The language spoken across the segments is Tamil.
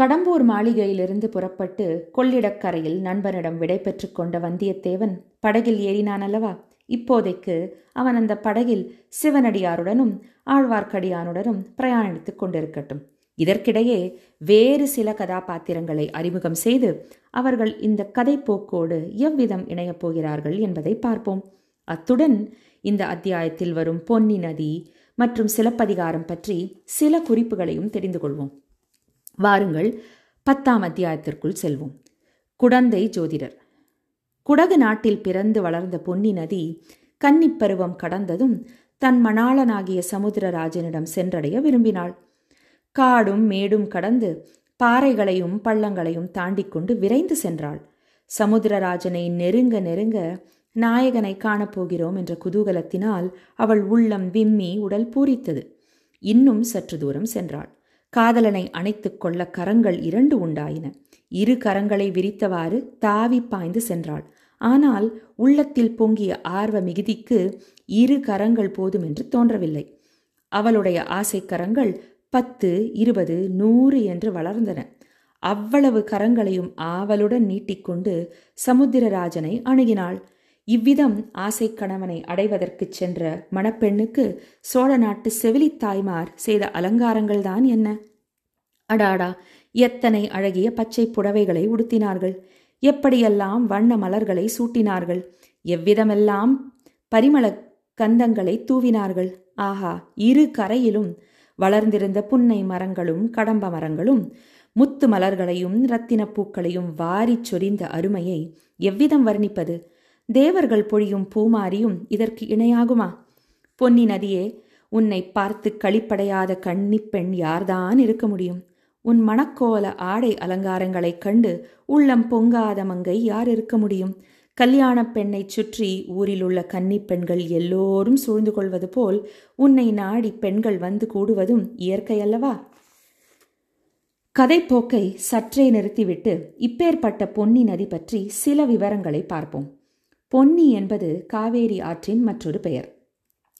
கடம்பூர் மாளிகையிலிருந்து புறப்பட்டு கொள்ளிடக்கரையில் நண்பனிடம் விடை பெற்று கொண்ட வந்தியத்தேவன் படகில் ஏறினான் அல்லவா இப்போதைக்கு அவன் அந்த படகில் சிவனடியாருடனும் ஆழ்வார்க்கடியானுடனும் பிரயாணித்துக் கொண்டிருக்கட்டும். இதற்கிடையே வேறு சில கதாபாத்திரங்களை அறிமுகம் செய்து அவர்கள் இந்த கதை போக்கோடு எவ்விதம் இணையப் போகிறார்கள் என்பதை பார்ப்போம். அத்துடன் இந்த அத்தியாயத்தில் வரும் பொன்னி நதி மற்றும் சிலப்பதிகாரம் பற்றி சில குறிப்புகளையும் தெரிந்து கொள்வோம். வாருங்கள் பத்தாம் அத்தியாயத்திற்குள் செல்வோம். குடந்தை ஜோதிடர். குடகு நாட்டில் பிறந்து வளர்ந்த பொன்னி நதி கன்னிப்பருவம் கடந்ததும் தன் மணாளனாகிய சமுத்திரராஜனிடம் சென்றடைய விரும்பினாள். காடும் மேடும் கடந்து பாறைகளையும் பள்ளங்களையும் தாண்டி கொண்டு விரைந்து சென்றாள். சமுத்திரராஜனை நெருங்க நெருங்க நாயகனை காணப்போகிறோம் என்ற குதூகலத்தினால் அவள் உள்ளம் விம்மி உடல் பூரித்தது. இன்னும் சற்று தூரம் சென்றாள். காதலனை அணைத்துக் கொள்ள கரங்கள் இரண்டு உண்டாயின. இரு கரங்களை விரித்தவாறு தாவி பாய்ந்து சென்றாள். ஆனால் உள்ளத்தில் பொங்கிய ஆர்வ மிகுதிக்கு இரு கரங்கள் போதும் என்று தோன்றவில்லை. அவளுடைய ஆசை கரங்கள் பத்து இருபது நூறு என்று வளர்ந்தன. அவ்வளவு கரங்களையும் ஆவலுடன் நீட்டிக்கொண்டு சமுத்திரராஜனை அணுகினாள். இவ்விதம் ஆசை கணவனை அடைவதற்குச் சென்ற மணப்பெண்ணுக்கு சோழ நாட்டு செவிலித்தாய்மார் செய்த அலங்காரங்கள்தான் என்ன? அடாடா எத்தனை அழகிய பச்சை புடவைகளை உடுத்தினார்கள். எப்படியெல்லாம் வண்ண மலர்களை சூட்டினார்கள். எவ்விதமெல்லாம் பரிமள கந்தங்களை தூவினார்கள். ஆஹா இரு கரையிலும் வளர்ந்திருந்த புன்னை மரங்களும் கடம்ப மரங்களும் முத்து மலர்களையும் இரத்தின பூக்களையும் வாரிச் சொரிந்த அருமையை எவ்விதம் வர்ணிப்பது? தேவர்கள் பொழியும் பூமாரியும் இதற்கு இணையாகுமா? பொன்னி நதியே உன்னை பார்த்து களிப்படையாத கன்னிப் பெண் யார்தான் இருக்க முடியும்? உன் மணக்கோல ஆடை அலங்காரங்களைக் கண்டு உள்ளம் பொங்காத மங்கை யார் இருக்க முடியும்? கல்யாணப் பெண்ணைச் சுற்றி ஊரிலுள்ள கன்னிப் பெண்கள் எல்லோரும் சூழ்ந்து கொள்வது போல் உன்னை நாடி பெண்கள் வந்து கூடுவதும் இயற்கை அல்லவா? கதைப்போக்கை சற்றே நிறுத்திவிட்டு இப்பேற்பட்ட பொன்னி நதி பற்றி சில விவரங்களை பார்ப்போம். பொன்னி என்பது காவேரி ஆற்றின் மற்றொரு பெயர்.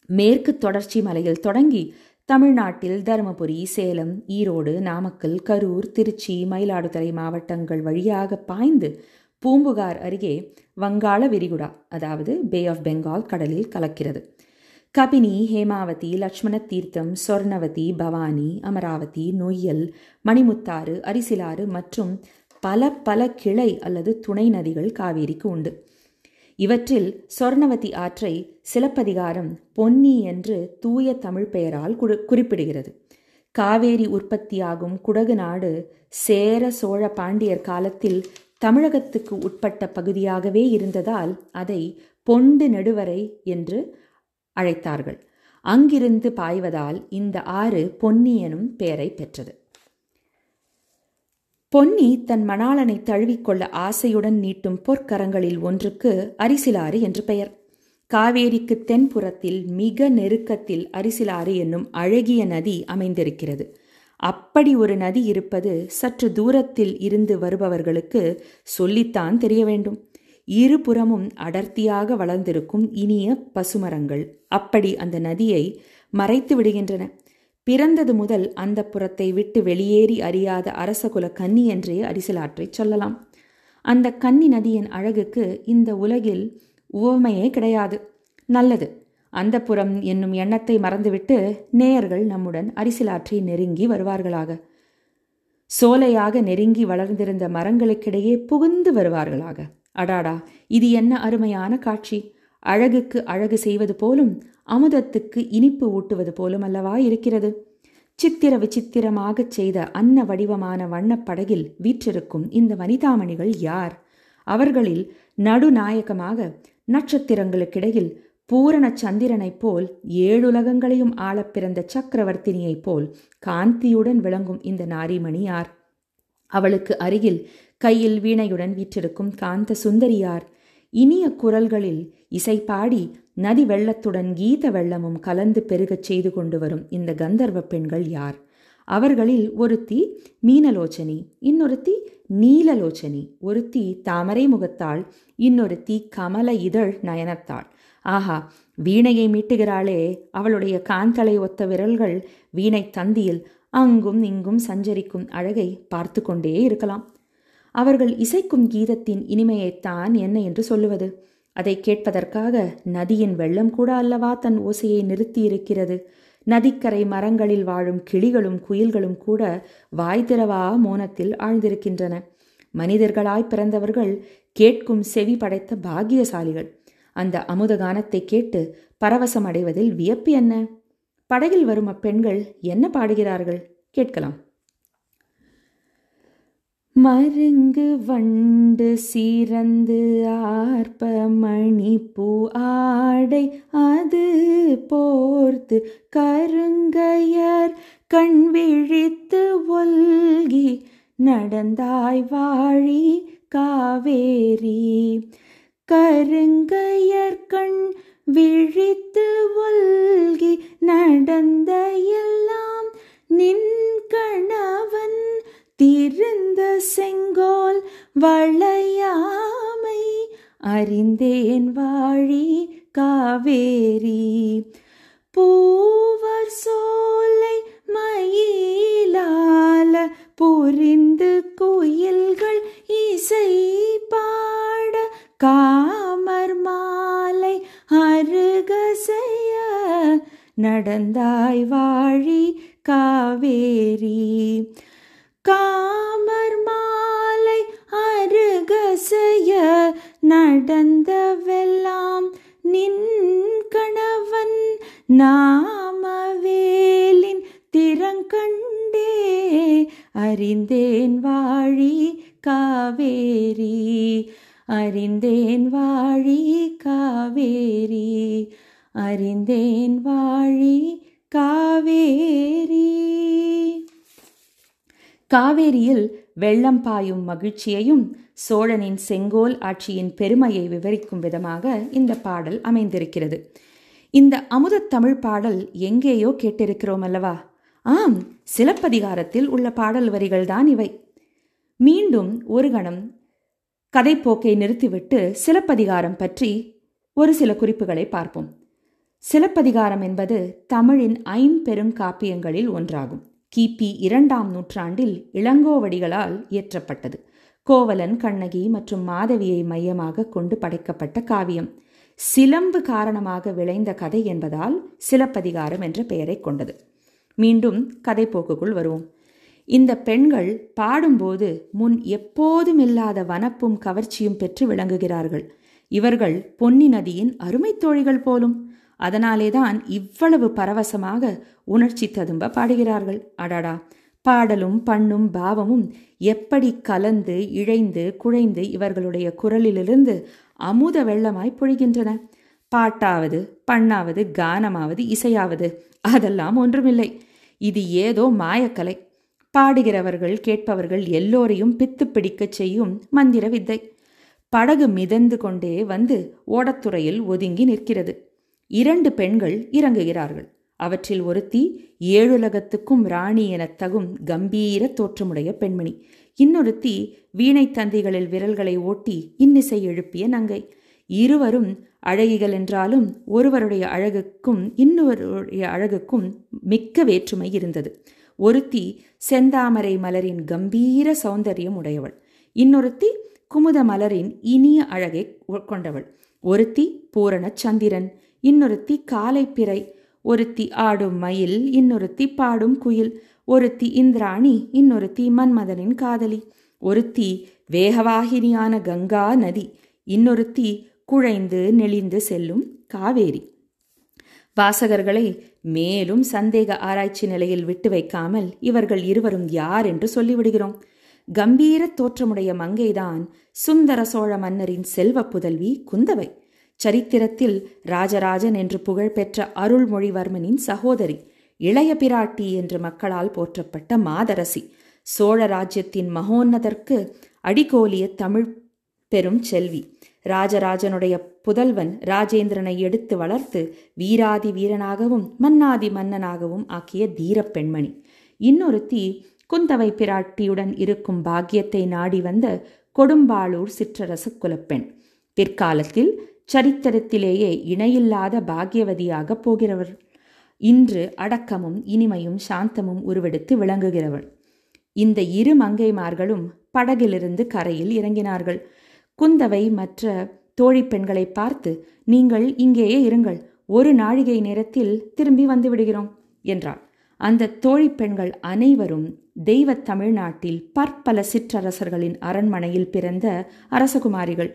மேற்கு தொடர்ச்சி மலையில் தொடங்கி தமிழ்நாட்டில் தருமபுரி சேலம் ஈரோடு நாமக்கல் கரூர் திருச்சி மயிலாடுதுறை மாவட்டங்கள் வழியாக பாய்ந்து பூம்புகார் அருகே வங்காள விரிகுடா அதாவது பே ஆஃப் பெங்கால் கடலில் கலக்கிறது. கபினி ஹேமாவதி லட்சுமண தீர்த்தம் சொர்ணவதி பவானி அமராவதி நொய்யல் மணிமுத்தாறு அரிசிலாறு மற்றும் பல பல கிளை அல்லது துணை நதிகள் காவேரிக்கு உண்டு. இவற்றில் சொர்ணவதி ஆற்றை சிலப்பதிகாரம் பொன்னி என்று தூய தமிழ் பெயரால் குறிப்பிடுகிறது. காவேரி உற்பத்தியாகும் குடகு நாடு சேர சோழ பாண்டியர் காலத்தில் தமிழகத்துக்கு உட்பட்ட பகுதியாகவே இருந்ததால் அதை பொண்டு நெடுவரை என்று அழைத்தார்கள். அங்கிருந்து பாய்வதால் இந்த ஆறு பொன்னி எனும் பெயரை பெற்றது. பொன்னி தன் மணாளனை தழுவிக்கொள்ள ஆசையுடன் நீட்டும் பொற்கரங்களில் ஒன்றுக்கு அரிசிலாறு என்று பெயர். காவேரிக்கு தென்புறத்தில் மிக நெருக்கத்தில் அரிசிலாறு என்னும் அழகிய நதி அமைந்திருக்கிறது. அப்படி ஒரு நதி இருப்பது சற்று தூரத்தில் இருந்து வருபவர்களுக்கு சொல்லித்தான் தெரிய வேண்டும். இருபுறமும் அடர்த்தியாக வளர்ந்திருக்கும் இனிய பசுமரங்கள் அப்படி அந்த நதியை மறைத்து விடுகின்றன. பிறந்தது முதல் அந்த புறத்தை விட்டு வெளியேறி அறியாத அரசகுல கன்னி என்றே அரிசலாற்றைச் சொல்லலாம். அந்த கன்னி நதியின் அழகுக்கு இந்த உலகில் உவமையே கிடையாது. நல்லது. அந்த புறம் என்னும் எண்ணத்தை மறந்துவிட்டு நேயர்கள் நம்முடன் அரிசிலாற்றை நெருங்கி வருவார்களாக. சோலையாக நெருங்கி வளர்ந்திருந்த மரங்களுக்கிடையே புகுந்து வருவார்களாக. அடாடா இது என்ன அருமையான காட்சி. அழகுக்கு அழகு செய்வது போலும் அமுதத்துக்கு இனிப்பு ஊட்டுவது போலும் அல்லவா இருக்கிறது? சித்திர விசித்திரமாகச் செய்த அன்ன வடிவமான வண்ணப்படகில் வீற்றிருக்கும் இந்த வனிதாமணிகள் யார்? அவர்களில் நடுநாயகமாக நட்சத்திரங்களுக்கிடையில் பூரண சந்திரனைப் போல் ஏழுலகங்களையும் ஆளப் பிறந்த சக்கரவர்த்தினியைப் போல் காந்தியுடன் விளங்கும் இந்த நாரிமணி யார்? அவளுக்கு அருகில் கையில் வீணையுடன் வீற்றிருக்கும் காந்த சுந்தரியார் இனிய குரல்களில் இசை பாடி நதி வெள்ளத்துடன் கீத வெள்ளமும் கலந்து பெருகச் செய்து கொண்டு வரும் இந்த கந்தர்வ பெண்கள் யார்? அவர்களில் ஒருத்தி மீனலோச்சனி இன்னொருத்தி நீலலோச்சனி ஒருத்தி தாமரை முகத்தாள் இன்னொருத்தி கமல இதழ் நயனத்தாள். ஆஹா வீணையை மீட்டுகிறாளே அவளுடைய காந்தலை ஒத்த விரல்கள் வீணை தந்தியில் அங்கும் இங்கும் சஞ்சரிக்கும் அழகை பார்த்து கொண்டே இருக்கலாம். அவர்கள் இசைக்கும் கீதத்தின் இனிமையைத்தான் என்ன என்று சொல்லுவது. அதை கேட்பதற்காக நதியின் வெள்ளம் கூட அல்லவா தன் ஓசையை நிறுத்தியிருக்கிறது. நதிக்கரை மரங்களில் வாழும் கிளிகளும் குயில்களும் கூட வாய் திறவா மோனத்தில் ஆழ்ந்திருக்கின்றன. மனிதர்களாய் பிறந்தவர்கள் கேட்கும் செவி படைத்த பாகியசாலிகள் அந்த அமுதகானத்தை கேட்டு பரவசம் அடைவதில் வியப்பு என்ன? படகில் வரும் அப்பெண்கள் என்ன பாடுகிறார்கள்? கேட்கலாம். மருங்கு வண்டு சீரந்து ஆர்ப்ப மணிப்பூ ஆடை அது போர்த்து கருங்கையர் கண் விழித்து ஒல்கி நடந்தாய் வாழி காவேரி. கருங்கையர் கண் நடந்தவெல்லாம் நின் கணவன் நாமவேலின் திறங்கண்டே அறிந்தேன் வாழி காவேரி. அறிந்தேன் வாழி காவேரி. அறிந்தேன் வாழி காவேரி. காவேரியில் வெள்ளம் பாயும் மகிழ்ச்சியையும் சோழனின் செங்கோல் ஆட்சியின் பெருமையை விவரிக்கும் விதமாக இந்த பாடல் அமைந்திருக்கிறது. இந்த அமுதத் தமிழ் பாடல் எங்கேயோ கேட்டிருக்கிறோம் அல்லவா? ஆம் சிலப்பதிகாரத்தில் உள்ள பாடல் வரிகள்தான் இவை. மீண்டும் ஒரு கணம் கதைப்போக்கை நிறுத்திவிட்டு சிலப்பதிகாரம் பற்றி ஒரு சில குறிப்புகளை பார்ப்போம். சிலப்பதிகாரம் என்பது தமிழின் ஐம்பெருங்காப்பியங்களில் ஒன்றாகும். கிபி இரண்டாம் நூற்றாண்டில் இளங்கோவடிகளால் இயற்றப்பட்டது. கோவலன் கண்ணகி மற்றும் மாதவியை மையமாக கொண்டு படைக்கப்பட்ட காவியம். சிலம்பு காரணமாக விளைந்த கதை என்பதால் சிலப்பதிகாரம் என்ற பெயரை கொண்டது. மீண்டும் கதைப்போக்குக்குள் வருவோம். இந்த பெண்கள் பாடும்போது முன் எப்போதும் இல்லாத வனப்பும் கவர்ச்சியும் பெற்று விளங்குகிறார்கள். இவர்கள் பொன்னி நதியின் அருமைத் தோழிகள் போலும். அதனாலேதான் இவ்வளவு பரவசமாக உணர்ச்சி ததும்ப பாடுகிறார்கள். அடாடா! பாடலும் பண்ணும் பாவமும் எப்படி கலந்து இழைந்து குழைந்து இவர்களுடைய குரலிலிருந்து அமுத வெள்ளமாய் பொழிகின்றன. பாட்டாவது பண்ணாவது கானமாவது இசையாவது அதெல்லாம் ஒன்றுமில்லை. இது ஏதோ மாயக்கலை. பாடுகிறவர்கள் கேட்பவர்கள் எல்லோரையும் பித்து பிடிக்கச் செய்யும் மந்திர வித்தை படகு மிதந்து கொண்டே வந்து ஓடத்துறையில் ஒதுங்கி நிற்கிறது. இரண்டு பெண்கள் இறங்குகிறார்கள். அவற்றில் ஒருத்தி ஏழுலகத்துக்கும் ராணி எனத் தகும் கம்பீர தோற்றமுடைய பெண்மணி. இன்னொருத்தி வீணை தந்திகளில் விரல்களை ஓட்டி இன்னிசை எழுப்பிய நங்கை. இருவரும் அழகிகள் என்றாலும் ஒருவருடைய அழகுக்கும் இன்னொருடைய அழகுக்கும் மிக்க வேற்றுமை இருந்தது. ஒருத்தி செந்தாமரை மலரின் கம்பீர சௌந்தரியம் உடையவள். இன்னொருத்தி குமுத மலரின் இனிய அழகை கொண்டவள். ஒருத்தி பூரண சந்திரன். இன்னொருத்தி காலை பிறை ஒருத்தி ஆடும் மயில் இன்னொருத்தி பாடும் குயில் ஒருத்தி இந்திராணி இன்னொருத்தி மன்மதனின் காதலி. ஒருத்தி வேகவாகினியான கங்கா நதி இன்னொருத்தி குழைந்து நெளிந்து செல்லும் காவேரி. வாசகர்களை மேலும் சந்தேக ஆராய்ச்சி நிலையில் விட்டு வைக்காமல் இவர்கள் இருவரும் யார் என்று சொல்லிவிடுகிறோம். கம்பீர தோற்றமுடைய மங்கைதான் சுந்தர சோழ மன்னரின் செல்வ புதல்வி குந்தவை. சரித்திரத்தில் ராஜராஜன் என்று புகழ்பெற்ற அருள்மொழிவர்மனின் சகோதரி இளைய பிராட்டி என்று மக்களால் போற்றப்பட்ட மாதரசி சோழ ராஜ்யத்தின் மகோன்னதற்கு அடிகோலிய தமிழ் பெரும் செல்வி ராஜராஜனுடைய புதல்வன் ராஜேந்திரனை எடுத்து வளர்த்து வீராதி வீரனாகவும் மன்னாதி மன்னனாகவும் ஆக்கிய தீரப் பெண்மணி. இன்னொருத்தி குந்தவை பிராட்டியுடன் இருக்கும் பாக்கியத்தை நாடி வந்த கொடும்பாளூர் சிற்றரசு குலப்பெண். பிற்காலத்தில் சரித்திரத்திலேயே இணையில்லாத பாக்கியவதியாக போகிறவர். இன்று அடக்கமும் இனிமையும் சாந்தமும் உருவெடுத்து விளங்குகிறவள். இந்த இரு மங்கைமார்களும் படகிலிருந்து கரையில் இறங்கினார்கள். குந்தவை மற்ற தோழி பெண்களை பார்த்து நீங்கள் இங்கேயே இருங்கள். ஒரு நாழிகை நேரத்தில் திரும்பி வந்து விடுகிறோம் என்றாள். அந்த தோழி பெண்கள் அனைவரும் தெய்வ தமிழ்நாட்டில் பற்பல சிற்றரசர்களின் அரண்மனையில் பிறந்த அரசகுமாரிகள்.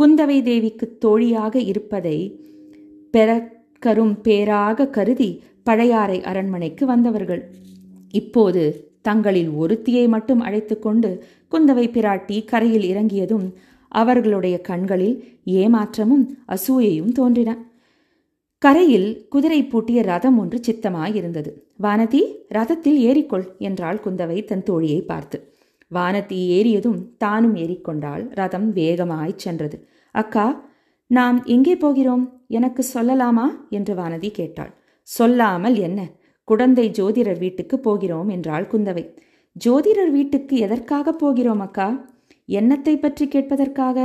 குந்தவை தேவிக்கு தோழியாக இருப்பதை பெறக்கரும் பேராக கருதி பழையாறை அரண்மனைக்கு வந்தவர்கள். இப்போது தங்களில் ஒருத்தியை மட்டும் அழைத்து கொண்டு குந்தவை பிராட்டி கரையில் இறங்கியதும் அவர்களுடைய கண்களில் ஏமாற்றமும் அசூயையும் தோன்றின. கரையில் குதிரை பூட்டிய ரதம் ஒன்று சித்தமாயிருந்தது. வானதி ரதத்தில் ஏறிக்கொள் என்றாள் குந்தவை தன் தோழியை பார்த்து. வானதி ஏறியதும் தானும் ஏறிக்கொண்டாள். ரதம் வேகமாய்ச் சென்றது. அக்கா நாம் எங்கே போகிறோம்? எனக்கு சொல்லலாமா? என்று வானதி கேட்டாள். சொல்லாமல் என்ன? குடந்தை ஜோதிடர் வீட்டுக்கு போகிறோம் என்றாள் குந்தவை. ஜோதிடர் வீட்டுக்கு எதற்காக போகிறோம் அக்கா? என்னத்தை பற்றி கேட்பதற்காக?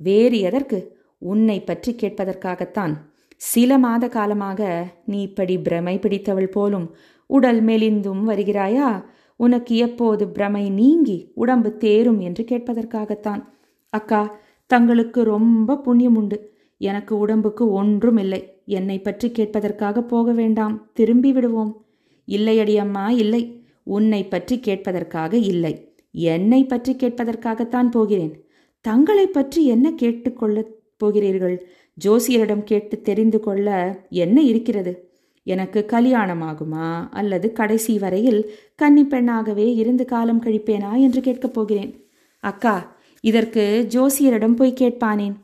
வேறு எதற்கு? உன்னை பற்றி கேட்பதற்காகத்தான். சில மாத காலமாக நீ இப்படி பிரமை பிடித்தவள் போலும் உடல் மெலிந்தும் வருகிறாயா? உனக்கு எப்போது பிரமை நீங்கி உடம்பு தேரும் என்று கேட்பதற்காகத்தான். அக்கா தங்களுக்கு ரொம்ப புண்ணியம் உண்டு எனக்கு உடம்புக்கு ஒன்றும் இல்லை என்னை பற்றி கேட்பதற்காக போக வேண்டாம். திரும்பி விடுவோம். இல்லையடி அம்மா இல்லை. உன்னை பற்றி கேட்பதற்காக இல்லை. என்னை பற்றி கேட்பதற்காகத்தான் போகிறேன். தங்களை பற்றி என்ன கேட்டுக்கொள்ளப் போகிறீர்கள்? ஜோசியரிடம் கேட்டு தெரிந்து கொள்ள என்ன இருக்கிறது? எனக்கு கல்யாணமாகுமா? அல்லது கடைசி வரையில் கன்னிப்பெண்ணாகவே இருந்து காலம் கழிப்பேனா என்று கேட்கப் போகிறேன். அக்கா இதற்கு ஜோசியரிடம் போய் கேட்பானேன்.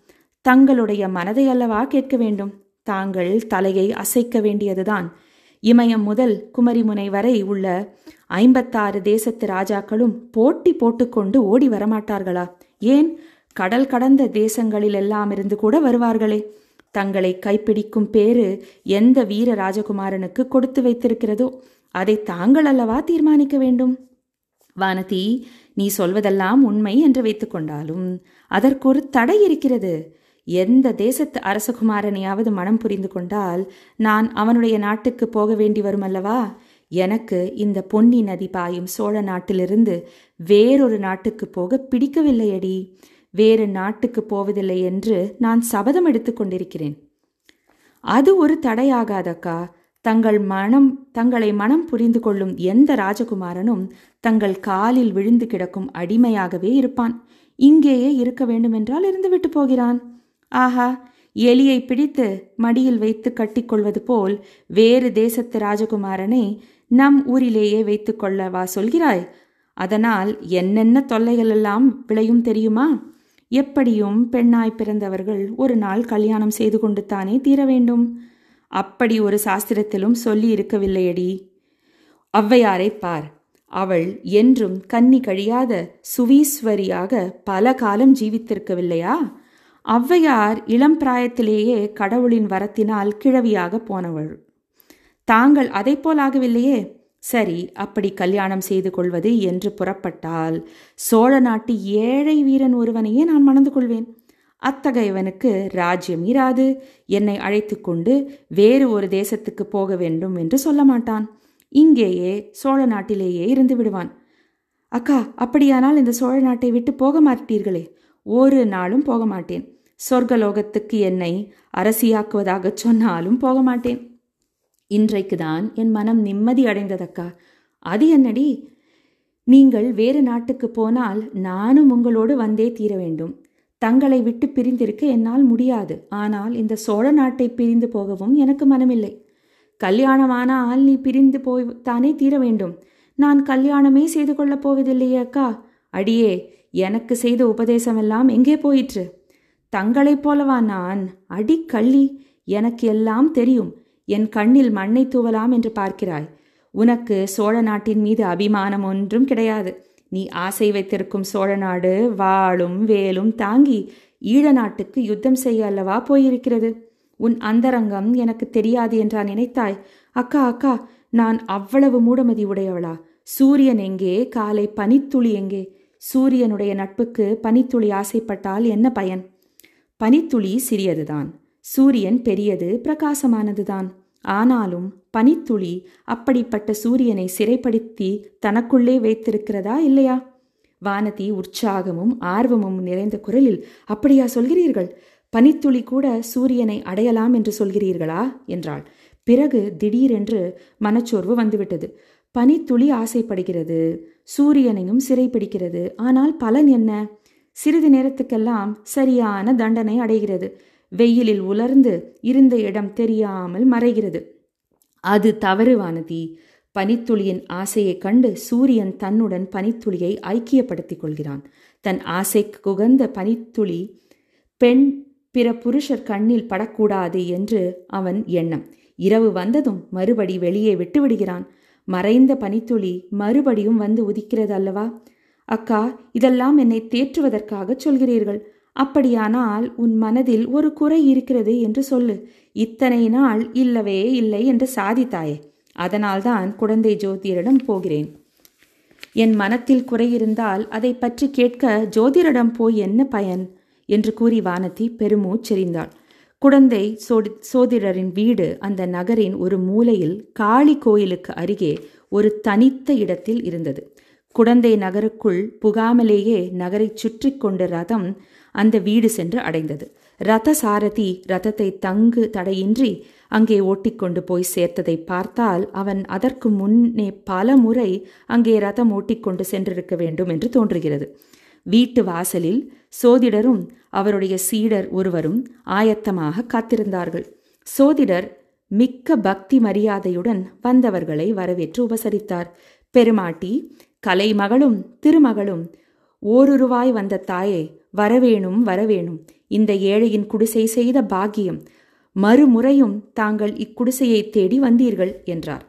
தங்களுடைய மனதை அல்லவா கேட்க வேண்டும்? தாங்கள் தலையை அசைக்க வேண்டியதுதான். இமயம் முதல் குமரிமுனை வரை உள்ள ஐம்பத்தாறு தேசத்து ராஜாக்களும் போட்டி போட்டுக்கொண்டு ஓடி வரமாட்டார்களா? ஏன்? கடல் கடந்த தேசங்களில் எல்லாம் இருந்து கூட வருவார்களே. தங்களை கைப்பிடிக்கும் பேரு எந்த வீர ராஜகுமாரனுக்கு கொடுத்து வைத்திருக்கிறதோ அதை தாங்கள் அல்லவா தீர்மானிக்க வேண்டும்? வானதி நீ சொல்வதெல்லாம் உண்மை என்று வைத்துக்கொண்டாலும் அதற்கு ஒரு தடை இருக்கிறது. எந்த தேசத்து அரசகுமாரனையாவது மனம் புரிந்து கொண்டால் நான் அவனுடைய நாட்டுக்கு போக வேண்டி வரும் அல்லவா? எனக்கு இந்த பொன்னி நதி பாயும் சோழ நாட்டிலிருந்து வேறொரு நாட்டுக்கு போக பிடிக்கவில்லையடி. வேறு நாட்டுக்கு போவதில்லை என்று நான் சபதம் எடுத்துக்கொண்டிருக்கிறேன் அது ஒரு தடையாகாதக்கா. தங்கள் மனம் தங்களை மனம் புரிந்து கொள்ளும் எந்த ராஜகுமாரனும் தங்கள் காலில் விழுந்து கிடக்கும் அடிமையாகவே இருப்பான். இங்கேயே இருக்க வேண்டுமென்றால் இருந்துவிட்டு போகிறான். ஆஹா எலியை பிடித்து மடியில் வைத்து கட்டிக்கொள்வது போல் வேறு தேசத்து ராஜகுமாரனை நம் ஊரிலேயே வைத்து கொள்ளவா சொல்கிறாய்? அதனால் என்னென்ன தொல்லைகள் எல்லாம் விளையும் தெரியுமா? எப்படியும் பெண்ணாய் பிறந்தவர்கள் ஒரு நாள் கல்யாணம் செய்து கொண்டு தானே தீர வேண்டும்? அப்படி ஒரு சாஸ்திரத்திலும் சொல்லி இருக்கவில்லையடி. ஔவையாரை பார். அவள் என்றும் கன்னி கழியாத சுவீஸ்வரியாக பல காலம் ஜீவித்திருக்கவில்லையா? ஔவையார் இளம் பிராயத்திலேயே கடவுளின் வரத்தினால் கிழவியாக போனவள். தாங்கள் அதை போலாகவில்லையே சரி அப்படி கல்யாணம் செய்து கொள்வது என்று புறப்பட்டால் சோழ நாட்டு ஏழை வீரன் ஒருவனையே நான் மணந்து கொள்வேன். அத்தகையவனுக்கு ராஜ்யம் இராது. என்னை அழைத்து கொண்டு வேறு ஒரு தேசத்துக்கு போக வேண்டும் என்று சொல்ல மாட்டான். இங்கேயே சோழ நாட்டிலேயே இருந்து விடுவான். அக்கா அப்படியானால் இந்த சோழ நாட்டை விட்டு போக மாட்டீர்களே? ஒரு நாளும் போக மாட்டேன். சொர்க்கலோகத்துக்கு என்னை அரசியாக்குவதாகச் சொன்னாலும் போக மாட்டேன். இன்றைக்கு தான் என் மனம் நிம்மதி அடைந்ததக்கா? அது என்னடி? நீங்கள் வேறு நாட்டுக்கு போனால் நானும் உங்களோடு வந்தே தீர வேண்டும். தங்களை விட்டு பிரிந்திருக்க என்னால் முடியாது. ஆனால் இந்த சோழ நாட்டை பிரிந்து போகவும் எனக்கு மனமில்லை. கல்யாணமானால் நீ பிரிந்து போய் தானே தீர வேண்டும். நான் கல்யாணமே செய்து கொள்ளப் போவதில்லையே அக்கா. அடியே எனக்கு செய்த உபதேசமெல்லாம் எங்கே போயிற்று? தங்களைப் போலவா நான்? அடி கள்ளி எனக்கு எல்லாம் தெரியும். என் கண்ணில் மண்ணை தூவலாம் என்று பார்க்கிறாய். உனக்கு சோழ நாட்டின் மீது அபிமானம் ஒன்றும் கிடையாது. நீ ஆசை வைத்திருக்கும் சோழ நாடு வாளும் வேலும் தாங்கி ஈழ நாட்டுக்கு யுத்தம் செய்ய அல்லவா போயிருக்கிறது? உன் அந்தரங்கம் எனக்கு தெரியாது என்றா நினைத்தாய். அக்கா அக்கா நான் அவ்வளவு மூடமதி உடையவளா? சூரியன் எங்கே? காலை பனித்துளி எங்கே? சூரியனுடைய நட்புக்கு பனித்துளி ஆசைப்பட்டால் என்ன பயன்? பனித்துளி சிறியதுதான். சூரியன் பெரியது பிரகாசமானதுதான். ஆனாலும் பனித்துளி அப்படிப்பட்ட சூரியனை சிறைப்படுத்தி தனக்குள்ளே வைத்திருக்கிறதா இல்லையா? வானதி உற்சாகமும் ஆர்வமும் நிறைந்த குரலில் அப்படியா சொல்கிறீர்கள்? பனித்துளி கூட சூரியனை அடையலாம் என்று சொல்கிறீர்களா? என்றாள். பிறகு திடீரென்று மனச்சோர்வு வந்துவிட்டது. பனித்துளி ஆசைப்படுகிறது சூரியனையும் சிறைப்பிடிக்கிறது. ஆனால் பலன் என்ன? சிறிது நேரத்துக்கெல்லாம் சரியான தண்டனை அடைகிறது. வெயிலில் உலர்ந்து இருந்த இடம் தெரியாமல் மறைகிறது. அது தவறு வானதி பனித்துளியின் ஆசையைக் கண்டு சூரியன் தன்னுடன் பனித்துளியை ஐக்கியப்படுத்திக் கொள்கிறான். தன் ஆசைக்கு குகந்த பனித்துளி பெண் பிற புருஷர் கண்ணில் படக்கூடாது என்று அவன் எண்ணம். இரவு வந்ததும் மறுபடி வெளியே விட்டுவிடுகிறான். மறைந்த பனித்துளி மறுபடியும் வந்து உதிக்கிறது அல்லவா அக்கா இதெல்லாம் என்னை தேற்றுவதற்காக சொல்கிறீர்கள். அப்படியானால் உன் மனதில் ஒரு குறை இருக்கிறது என்று சொல்லு. இத்தனை நாள் இல்லவே இல்லை என்று சாதித்தாயே. அதனால்தான் குழந்தை ஜோதிடரிடம் போகிறேன். என் மனத்தில் குறை இருந்தால் அதை பற்றி கேட்க ஜோதிடரிடம் போய் என்ன பயன்? என்று கூறி வானதி பெருமூச்செறிந்தாள். குழந்தை சோடி சோதிடரின் வீடு அந்த நகரின் ஒரு மூலையில் காளி கோயிலுக்கு அருகே ஒரு தனித்த இடத்தில் இருந்தது. குடந்தை நகருக்குள் புகாமலேயே நகரை சுற்றி கொண்ட ரதம் அந்த வீடு சென்று அடைந்தது. ரத சாரதி ரதத்தை தங்கு தடையின்றி அங்கே ஓட்டிக்கொண்டு போய் சேர்த்ததை பார்த்தால் அவன் அதற்கு முன்னே பல முறை அங்கே ரதம் ஓட்டிக்கொண்டு சென்றிருக்க வேண்டும் என்று தோன்றுகிறது. வீட்டு வாசலில் சோதிடரும் அவருடைய சீடர் ஒருவரும் ஆயத்தமாக காத்திருந்தார்கள். சோதிடர் மிக்க பக்தி மரியாதையுடன் வந்தவர்களை வரவேற்று உபசரித்தார். பெருமாட்டி கலைமகளும் திருமகளும் ஓருருவாய் வந்த தாயே வரவேணும் வரவேணும். இந்த ஏழையின் குடிசை செய்த பாக்கியம். மறுமுறையும் தாங்கள் இக்குடிசையை தேடி வந்தீர்கள் என்றார்.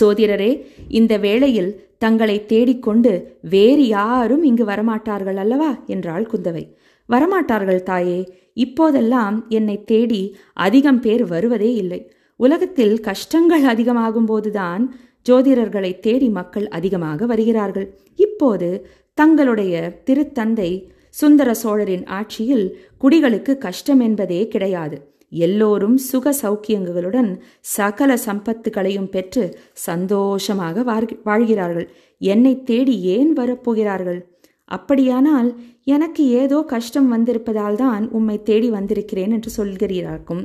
சோதிடரே இந்த வேளையில் தங்களை தேடிக்கொண்டு வேறு யாரும் இங்கு வரமாட்டார்கள் அல்லவா? என்றாள் குந்தவை. வரமாட்டார்கள் தாயே இப்போதெல்லாம் என்னை தேடி அதிகம் பேர் வருவதே இல்லை. உலகத்தில் கஷ்டங்கள் அதிகமாகும் போதுதான் ஜோதிடர்களை தேடி மக்கள் அதிகமாக வருகிறார்கள். இப்போது தங்களுடைய திருத்தந்தை சுந்தர சோழரின் ஆட்சியில் குடிகளுக்கு கஷ்டம் என்பதே கிடையாது. எல்லோரும் சுக சௌக்கியங்களுடன் சகல சம்பத்துகளையும் பெற்று சந்தோஷமாக வாழ்கிறார்கள். என்னை தேடி ஏன் வரப்போகிறார்கள்? அப்படியானால் எனக்கு ஏதோ கஷ்டம் வந்திருப்பதால் தான் உம்மை தேடி வந்திருக்கிறேன் என்று சொல்கிறீராக்கும்.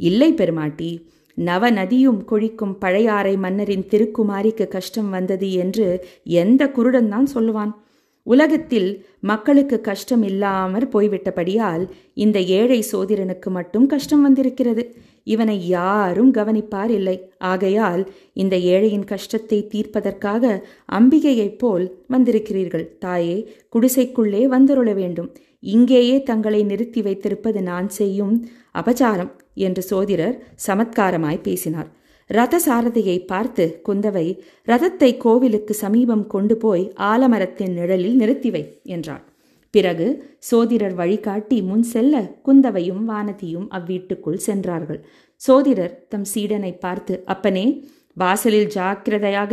இல்லை பெருமாட்டி நவ நதியும் கொழிக்கும் பழையாறை மன்னரின் திருக்குமாரிக்கு கஷ்டம் வந்தது என்று எந்த குருடன் தான் சொல்லுவான்? உலகத்தில் மக்களுக்கு கஷ்டம் இல்லாமற் போய்விட்டபடியால் இந்த ஏழை சோதிரனுக்கு மட்டும் கஷ்டம் வந்திருக்கிறது. இவனை யாரும் கவனிப்பார் இல்லை. ஆகையால் இந்த ஏழையின் கஷ்டத்தை தீர்ப்பதற்காக அம்பிகையைப் போல் வந்திருக்கிறீர்கள். தாயே குடிசைக்குள்ளே வந்துருள வேண்டும். இங்கேயே தங்களை நிறுத்தி வைத்திருப்பது நான் செய்யும் அபச்சாரம் என்று சோதிடர் சமத்காரமாய் பேசினார். ரத சாரதியை பார்த்து குந்தவை ரதத்தை கோவிலுக்கு சமீபம் கொண்டு போய் ஆலமரத்தின் நிழலில் நிறுத்திவை என்றாள். பிறகு சோதிடர் வழிகாட்டி முன் செல்ல குந்தவையும் வானதியும் அவ்வீட்டுக்குள் சென்றார்கள். சோதிடர் தம் சீடனை பார்த்து அப்பனே வாசலில் ஜாக்கிரதையாக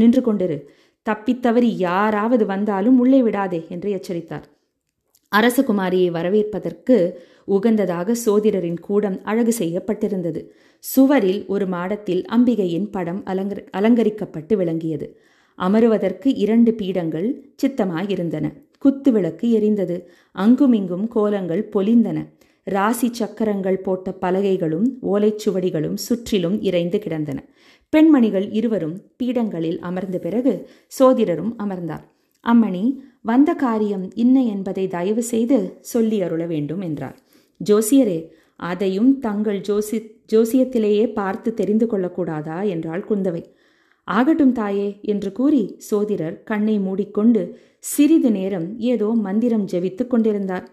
நின்று கொண்டிரு. தப்பித்தவறி யாராவது வந்தாலும் உள்ளே விடாதே என்று எச்சரித்தார். அரசகுமாரியை வரவேற்பதற்கு உகந்ததாக சோதிடரின் கூடம் அழகு செய்யப்பட்டிருந்தது. சுவரில் ஒரு மாடத்தில் அம்பிகையின் படம் அலங்கரி அலங்கரிக்கப்பட்டு விளங்கியது. அமருவதற்கு இரண்டு பீடங்கள் சித்தமாயிருந்தன. குத்து விளக்கு எரிந்தது. அங்குமிங்கும் கோலங்கள் பொலிந்தன. ராசி சக்கரங்கள் போட்ட பலகைகளும் ஓலைச்சுவடிகளும் சுற்றிலும் இறைந்து கிடந்தன. பெண்மணிகள் இருவரும் பீடங்களில் அமர்ந்த பிறகு சோதிடரும் அமர்ந்தார். அம்மணி வந்த காரியம் இன்ன என்பதை தயவு செய்து சொல்லி அருள வேண்டும் என்றார். ஜோசியரே அதையும் தங்கள் ஜோசி ஜோசியத்திலேயே பார்த்து தெரிந்து கொள்ளக்கூடாதா என்றாள் குந்தவை. ஆகட்டும் தாயே என்று கூறி சோதிடர் கண்ணை மூடிக்கொண்டு சிறிது நேரம் ஏதோ மந்திரம் ஜெபித்துக் கொண்டிருந்தார்.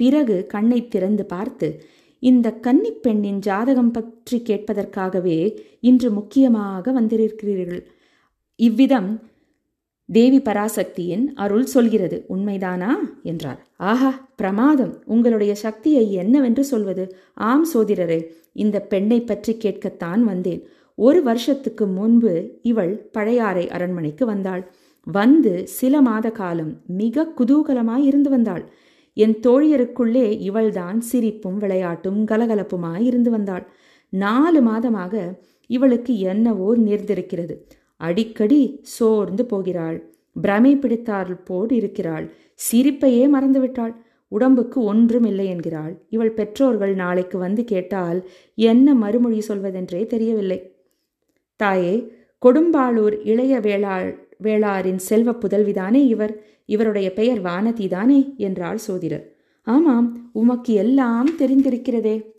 பிறகு கண்ணை திறந்து பார்த்து இந்த கன்னிப்பெண்ணின் ஜாதகம் பற்றி கேட்பதற்காகவே இன்று முக்கியமாக வந்திருக்கிறீர்கள். இவ்விதம் தேவி பராசக்தியின் அருள் சொல்கிறது. உண்மைதானா? என்றார் ஆஹா பிரமாதம். உங்களுடைய சக்தியை என்னவென்று சொல்வது? ஆம் சோதிரரே இந்த பெண்ணை பற்றி கேட்கத்தான் வந்தேன். ஒரு வருஷத்துக்கு முன்பு இவள் பழையாறை அரண்மனைக்கு வந்தாள். வந்து சில மாத காலம் மிக குதூகலமாய் இருந்து வந்தாள். என் தோழியருக்குள்ளே இவள்தான் சிரிப்பும் விளையாட்டும் கலகலப்புமாய் இருந்து வந்தாள். நாலு மாதமாக இவளுக்கு என்னவோ நேர்ந்திருக்கிறது. அடிக்கடி சோர்ந்து போகிறாள். பிரமை பிடித்தாள் போல் இருக்கிறாள். சிரிப்பையே மறந்துவிட்டாள். உடம்புக்கு ஒன்றும் இல்லை என்கிறாள். இவள் பெற்றோர்கள் நாளைக்கு வந்து கேட்டால் என்ன மறுமொழி சொல்வதென்றே தெரியவில்லை. தாயே கொடும்பாளூர் இளைய வேளாள் வேளாரின் செல்வ புதல்விதானே இவர்? இவருடைய பெயர் வானதிதானே? என்றாள் சோதிடர். ஆமாம் உமக்கு எல்லாம் தெரிந்திருக்கிறதே.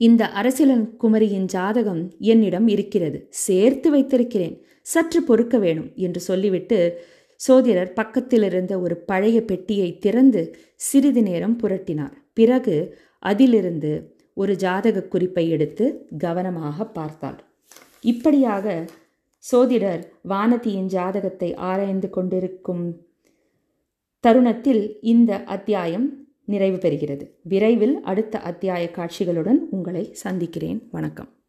இந்த அரசியலன் குமரியின் ஜாதகம் என்னிடம் இருக்கிறது. சேர்த்து வைத்திருக்கிறேன். சற்று பொறுக்க வேணும் என்று சொல்லிவிட்டு சோதிடர் பக்கத்தில் இருந்த ஒரு பழைய பெட்டியை திறந்து சிறிது நேரம் புரட்டினார். பிறகு அதிலிருந்து ஒரு ஜாதக குறிப்பை எடுத்து கவனமாக பார்த்தாள். இப்படியாக சோதிடர் வானதியின் ஜாதகத்தை ஆராய்ந்து கொண்டிருக்கும் தருணத்தில் இந்த அத்தியாயம் நிறைவு பெறுகிறது. விரைவில் அடுத்த அத்தியாய காட்சிகளுடன் உங்களை சந்திக்கிறேன். வணக்கம்.